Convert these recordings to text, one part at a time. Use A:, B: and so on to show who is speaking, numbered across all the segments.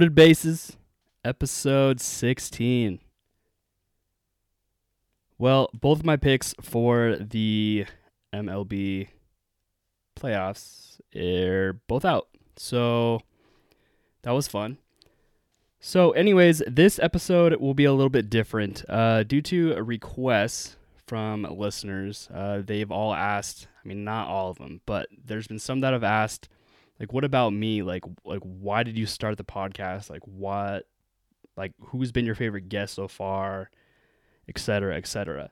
A: Loaded Bases, episode 16. Well, both of my picks for the MLB playoffs are both out. So that was fun. So, anyways, this episode will be a little bit different uh, due to requests from listeners. Uh, they've all asked. I mean, not all of them, but there's been some that have asked, like, "What about me? Like, like, why did you start the podcast? Like, what? Like, who's been your favorite guest so far, etc., etc."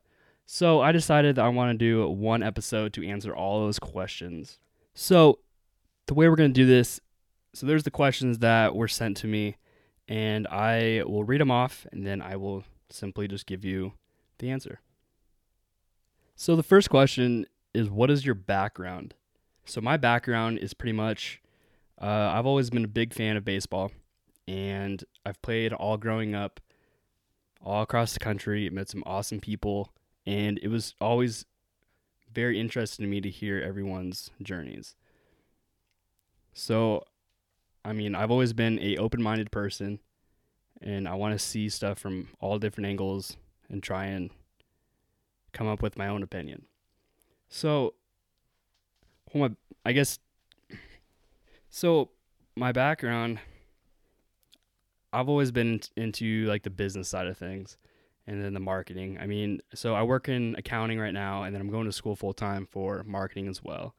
A: So I decided that I want to do one episode to answer all those questions. So the way we're gonna do this, so there's the questions that were sent to me and I will read them off and then I will simply just give you the answer. So the first question is what is your background? So my background is pretty much uh, I've always been a big fan of baseball and I've played all growing up all across the country, met some awesome people and it was always very interesting to me to hear everyone's journeys. So I mean, I've always been a open-minded person and I want to see stuff from all different angles and try and come up with my own opinion. So, well, my, I guess so my background I've always been into like the business side of things and then the marketing. I mean, so I work in accounting right now and then I'm going to school full time for marketing as well.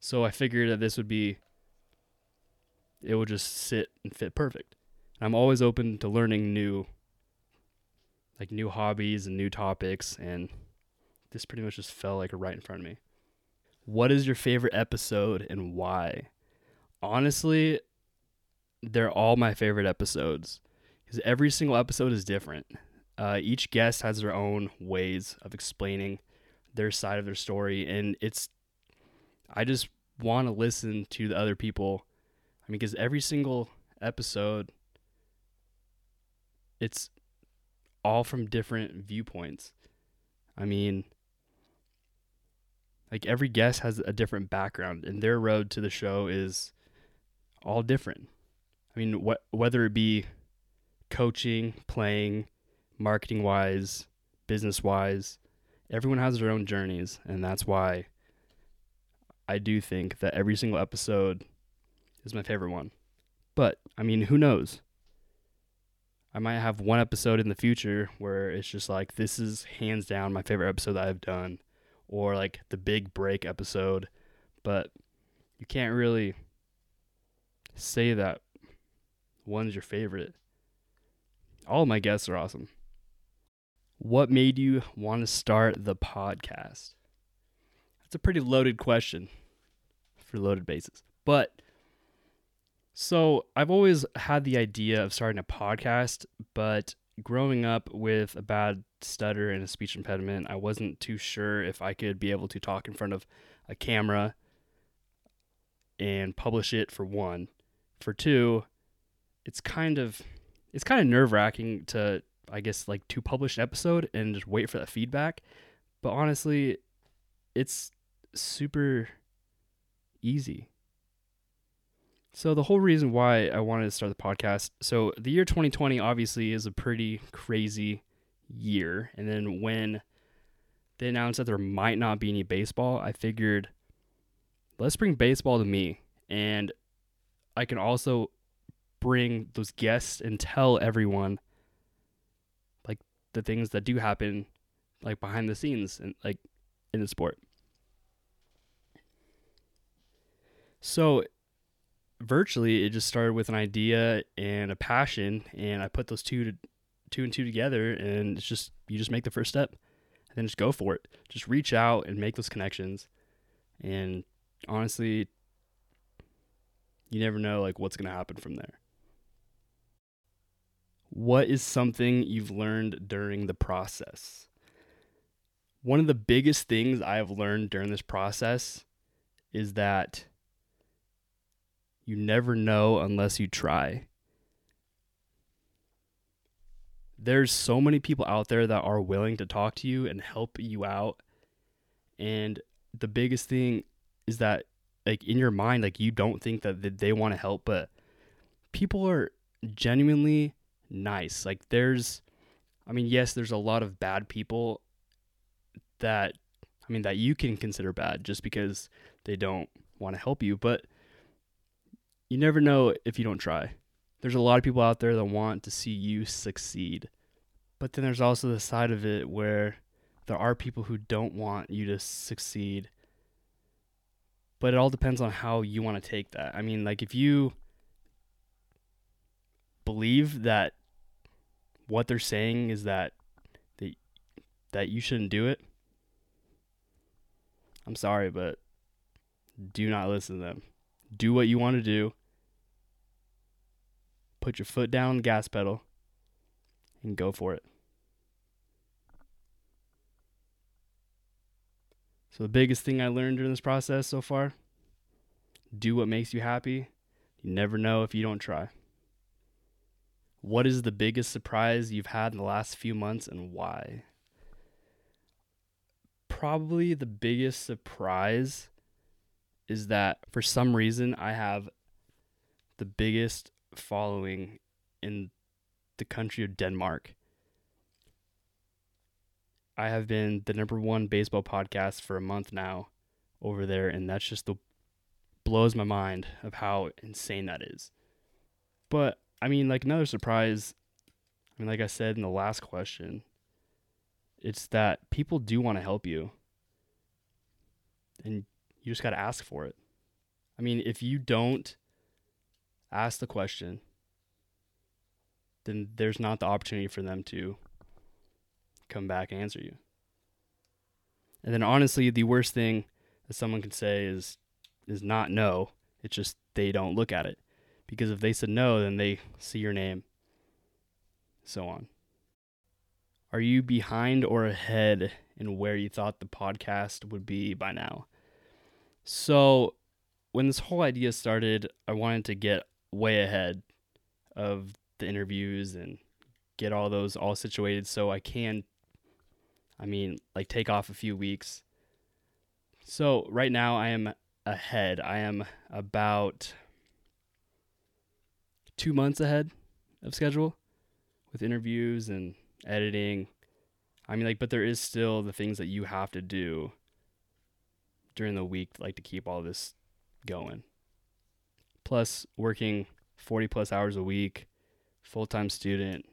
A: So I figured that this would be it will just sit and fit perfect. And I'm always open to learning new like new hobbies and new topics and this pretty much just fell like right in front of me. What is your favorite episode and why? Honestly, they're all my favorite episodes because every single episode is different. Uh, each guest has their own ways of explaining their side of their story, and it's I just want to listen to the other people I mean, because every single episode, it's all from different viewpoints. I mean, like every guest has a different background, and their road to the show is all different. I mean, what whether it be coaching, playing, marketing wise, business wise, everyone has their own journeys, and that's why I do think that every single episode is my favorite one. But I mean, who knows? I might have one episode in the future where it's just like this is hands down my favorite episode that I've done or like the big break episode, but you can't really say that one's your favorite. All my guests are awesome. What made you want to start the podcast? That's a pretty loaded question for loaded bases. But so I've always had the idea of starting a podcast, but growing up with a bad stutter and a speech impediment, I wasn't too sure if I could be able to talk in front of a camera and publish it for one. For two, it's kind of it's kind of nerve wracking to I guess like to publish an episode and just wait for that feedback. But honestly, it's super easy. So the whole reason why I wanted to start the podcast, so the year 2020 obviously is a pretty crazy year, and then when they announced that there might not be any baseball, I figured let's bring baseball to me and I can also bring those guests and tell everyone like the things that do happen like behind the scenes and like in the sport. So virtually it just started with an idea and a passion and i put those two to, two and two together and it's just you just make the first step and then just go for it. Just reach out and make those connections. And honestly you never know like what's going to happen from there. What is something you've learned during the process? One of the biggest things i have learned during this process is that you never know unless you try. There's so many people out there that are willing to talk to you and help you out. And the biggest thing is that like in your mind like you don't think that they want to help, but people are genuinely nice. Like there's I mean, yes, there's a lot of bad people that I mean that you can consider bad just because they don't want to help you, but you never know if you don't try. There's a lot of people out there that want to see you succeed. But then there's also the side of it where there are people who don't want you to succeed. But it all depends on how you want to take that. I mean, like if you believe that what they're saying is that that that you shouldn't do it, I'm sorry, but do not listen to them. Do what you want to do. Put your foot down gas pedal and go for it. So, the biggest thing I learned during this process so far do what makes you happy. You never know if you don't try. What is the biggest surprise you've had in the last few months and why? Probably the biggest surprise is that for some reason I have the biggest following in the country of Denmark. I have been the number one baseball podcast for a month now over there, and that's just the blows my mind of how insane that is. But I mean, like another surprise. I mean, like I said in the last question, it's that people do want to help you, and you just got to ask for it. I mean, if you don't ask the question, then there's not the opportunity for them to come back and answer you. And then honestly, the worst thing that someone can say is is not no. It's just they don't look at it. Because if they said no, then they see your name. So on. Are you behind or ahead in where you thought the podcast would be by now? So, when this whole idea started, I wanted to get way ahead of the interviews and get all those all situated so I can I mean, like take off a few weeks. So, right now I am ahead. I am about 2 months ahead of schedule with interviews and editing. I mean, like, but there is still the things that you have to do during the week, like to keep all this going. Plus, working 40 plus hours a week, full time student,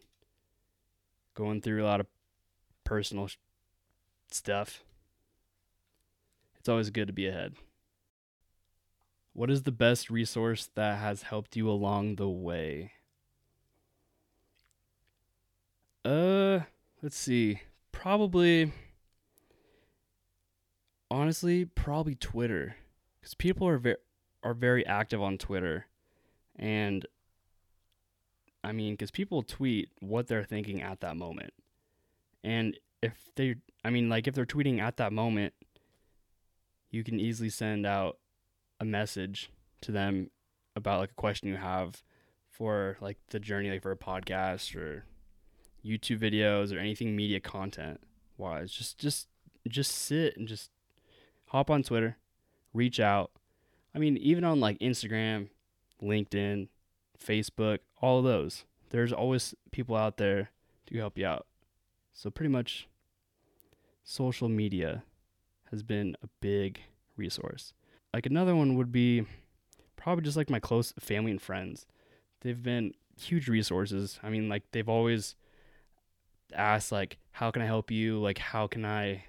A: going through a lot of personal sh- stuff. It's always good to be ahead. What is the best resource that has helped you along the way? Uh, let's see. Probably honestly, probably Twitter, because people are very are very active on Twitter, and I mean, because people tweet what they're thinking at that moment, and if they, I mean, like if they're tweeting at that moment, you can easily send out a message to them about like a question you have for like the journey, like for a podcast or YouTube videos or anything media content wise. Just just just sit and just hop on Twitter, reach out. I mean, even on like Instagram, LinkedIn, Facebook, all of those. There's always people out there to help you out. So pretty much social media has been a big resource. Like another one would be probably just like my close family and friends. They've been huge resources. I mean, like they've always asked like how can I help you? Like how can I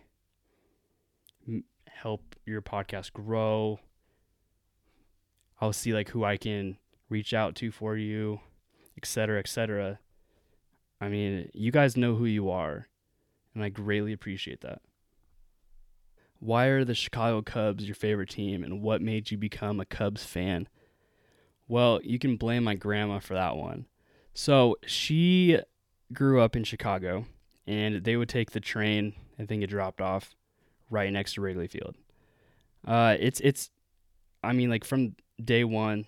A: help your podcast grow. I'll see like who I can reach out to for you, et cetera, et cetera. I mean, you guys know who you are, and I greatly appreciate that. Why are the Chicago Cubs your favorite team, and what made you become a Cubs fan? Well, you can blame my grandma for that one. So she grew up in Chicago, and they would take the train. I think it dropped off right next to Wrigley Field. Uh, it's it's, I mean, like from day one,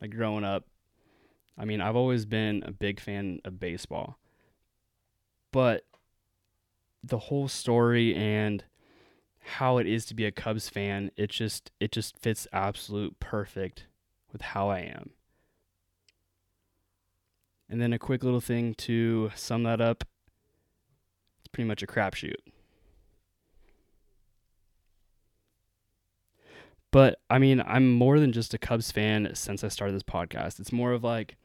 A: like growing up. I mean, I've always been a big fan of baseball, but the whole story and how it is to be a Cubs fan, it just it just fits absolute perfect with how I am. And then a quick little thing to sum that up. It's pretty much a crapshoot. But I mean, I'm more than just a Cubs fan since I started this podcast. It's more of like,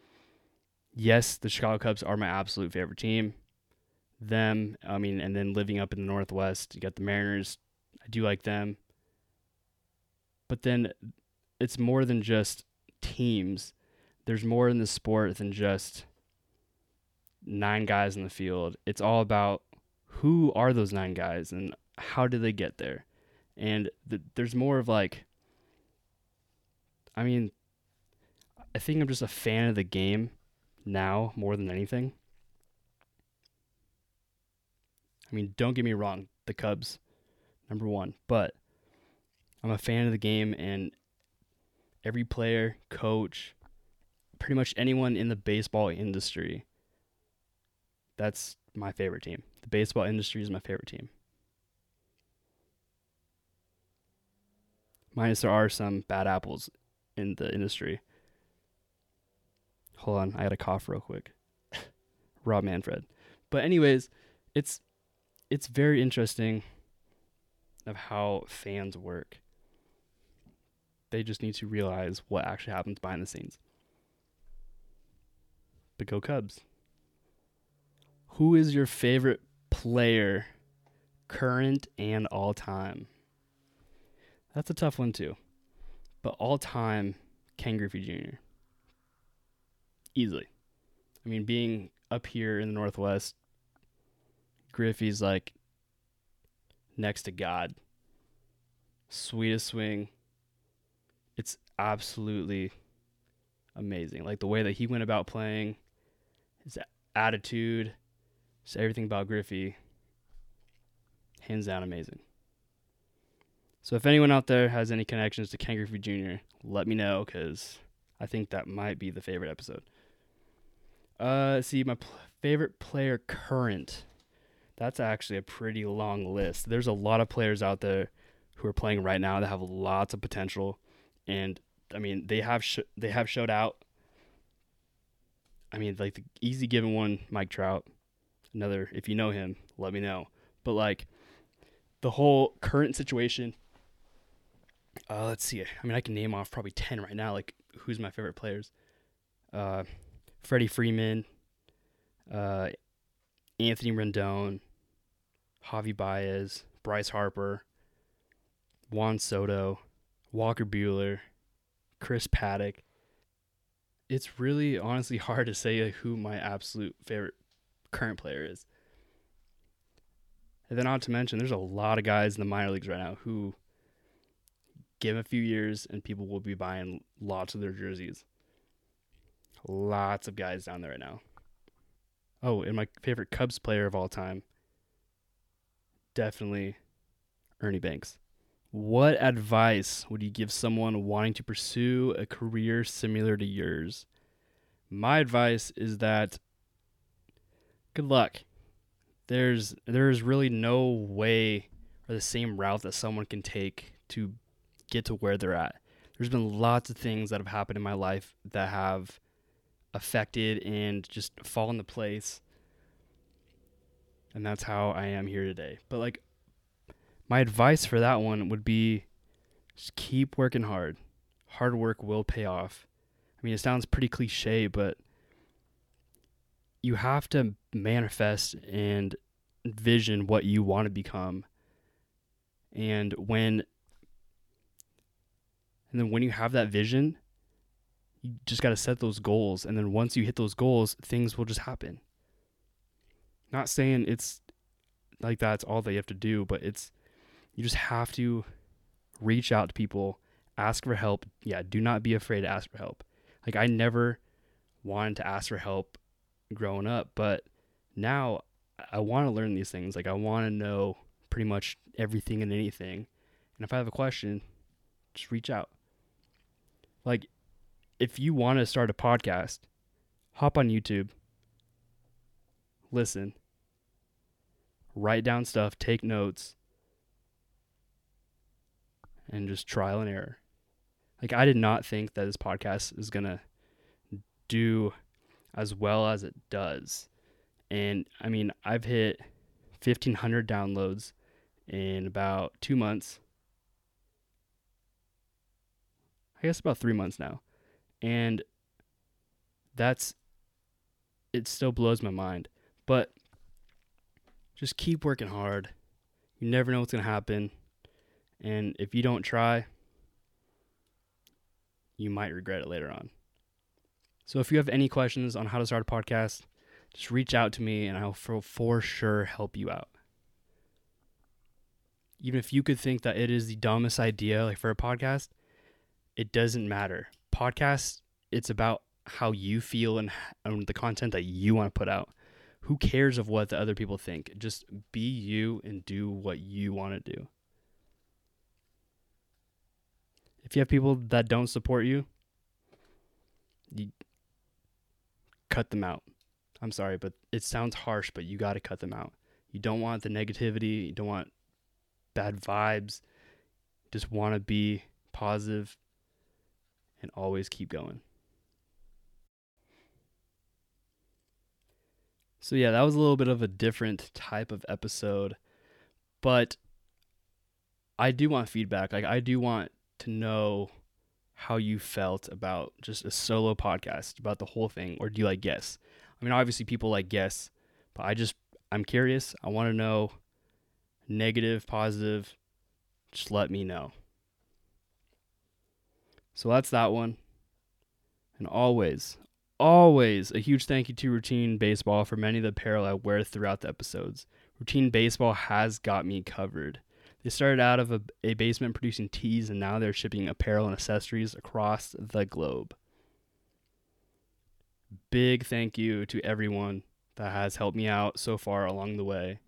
A: yes, the Chicago Cubs are my absolute favorite team. Them, I mean, and then living up in the Northwest, you got the Mariners. I do like them. But then it's more than just teams. There's more in the sport than just nine guys in the field. It's all about who are those nine guys and how did they get there? And the, there's more of like I mean, I think I'm just a fan of the game now more than anything. I mean, don't get me wrong, the Cubs, number one, but I'm a fan of the game and every player, coach, pretty much anyone in the baseball industry. That's my favorite team. The baseball industry is my favorite team. Minus there are some bad apples in the industry. Hold on, I got to cough real quick. Rob Manfred. But anyways, it's it's very interesting of how fans work. They just need to realize what actually happens behind the scenes. But go Cubs. Who is your favorite player, current and all time? That's a tough one too. But all time, Ken Griffey Jr. Easily. I mean, being up here in the Northwest, Griffey's like next to God. Sweetest swing. It's absolutely amazing. Like the way that he went about playing, his attitude, just everything about Griffey. Hands down amazing. So if anyone out there has any connections to Ken Griffey Jr., let me know because I think that might be the favorite episode. Uh, see, my pl- favorite player current. That's actually a pretty long list. There's a lot of players out there who are playing right now that have lots of potential, and I mean they have sh- they have showed out. I mean, like the easy given one, Mike Trout. Another, if you know him, let me know. But like the whole current situation, uh, let's see. I mean, I can name off probably ten right now. Like, who's my favorite players? Uh, Freddie Freeman, uh, Anthony Rendon, Javi Baez, Bryce Harper, Juan Soto, Walker Buehler, Chris Paddack. It's really honestly hard to say who my absolute favorite current player is. And then not to mention, there's a lot of guys in the minor leagues right now who give a few years and people will be buying lots of their jerseys. Lots of guys down there right now. Oh, and my favorite Cubs player of all time, definitely Ernie Banks. What advice would you give someone wanting to pursue a career similar to yours? My advice is that good luck. There's there's really no way or the same route that someone can take to get to where they're at. There's been lots of things that have happened in my life that have affected and just fall into place. And that's how I am here today. But like my advice for that one would be just keep working hard. Hard work will pay off. I mean, it sounds pretty cliche, but you have to manifest and vision what you want to become. And when and then when you have that vision, you just got to set those goals. And then once you hit those goals, things will just happen. Not saying it's like that's all that you have to do, but it's, you just have to reach out to people, ask for help. Yeah, do not be afraid to ask for help. Like, I never wanted to ask for help growing up, but now I want to learn these things. Like, I want to know pretty much everything and anything. And if I have a question, just reach out. Like, if you want to start a podcast, hop on YouTube, listen, write down stuff, take notes, and just trial and error. Like, I did not think that this podcast is going to do. as well as it does. And I mean, I've hit 1500 downloads in about 2 months. I guess about 3 months now. And that's it still blows my mind. But just keep working hard. You never know what's to happen. And if you don't try, you might regret it later on. So if you have any questions on how to start a podcast, just reach out to me and I'll for, for sure help you out. Even if you could think that it is the dumbest idea like for a podcast, it doesn't matter. Podcast, it's about how you feel and, and the content that you want to put out. Who cares of what the other people think? Just be you and do what you want to do. If you have people that don't support you, you cut them out. I'm sorry, but it sounds harsh, but you got to cut them out. You don't want the negativity, you don't want bad vibes. Just want to be positive and always keep going. So, yeah, that was a little bit of a different type of episode, but I do want feedback. Like, I do want to know how you felt about just a solo podcast, about the whole thing, or do you like guess? I mean, obviously, people like guess, but I just, I'm curious. I want to know negative, positive. Just let me know. So that's that one. And always, always a huge thank you to Routine Baseball for many of the apparel I wear throughout the episodes. Routine Baseball has got me covered. They started out of a, a basement producing tees and now they're shipping apparel and accessories across the globe. Big thank you to everyone that has helped me out so far along the way.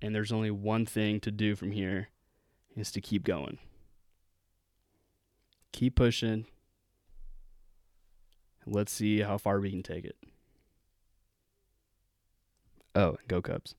A: And there's only one thing to do from here is to keep going keep pushing. Let's see how far we can take it. Oh, go Cubs.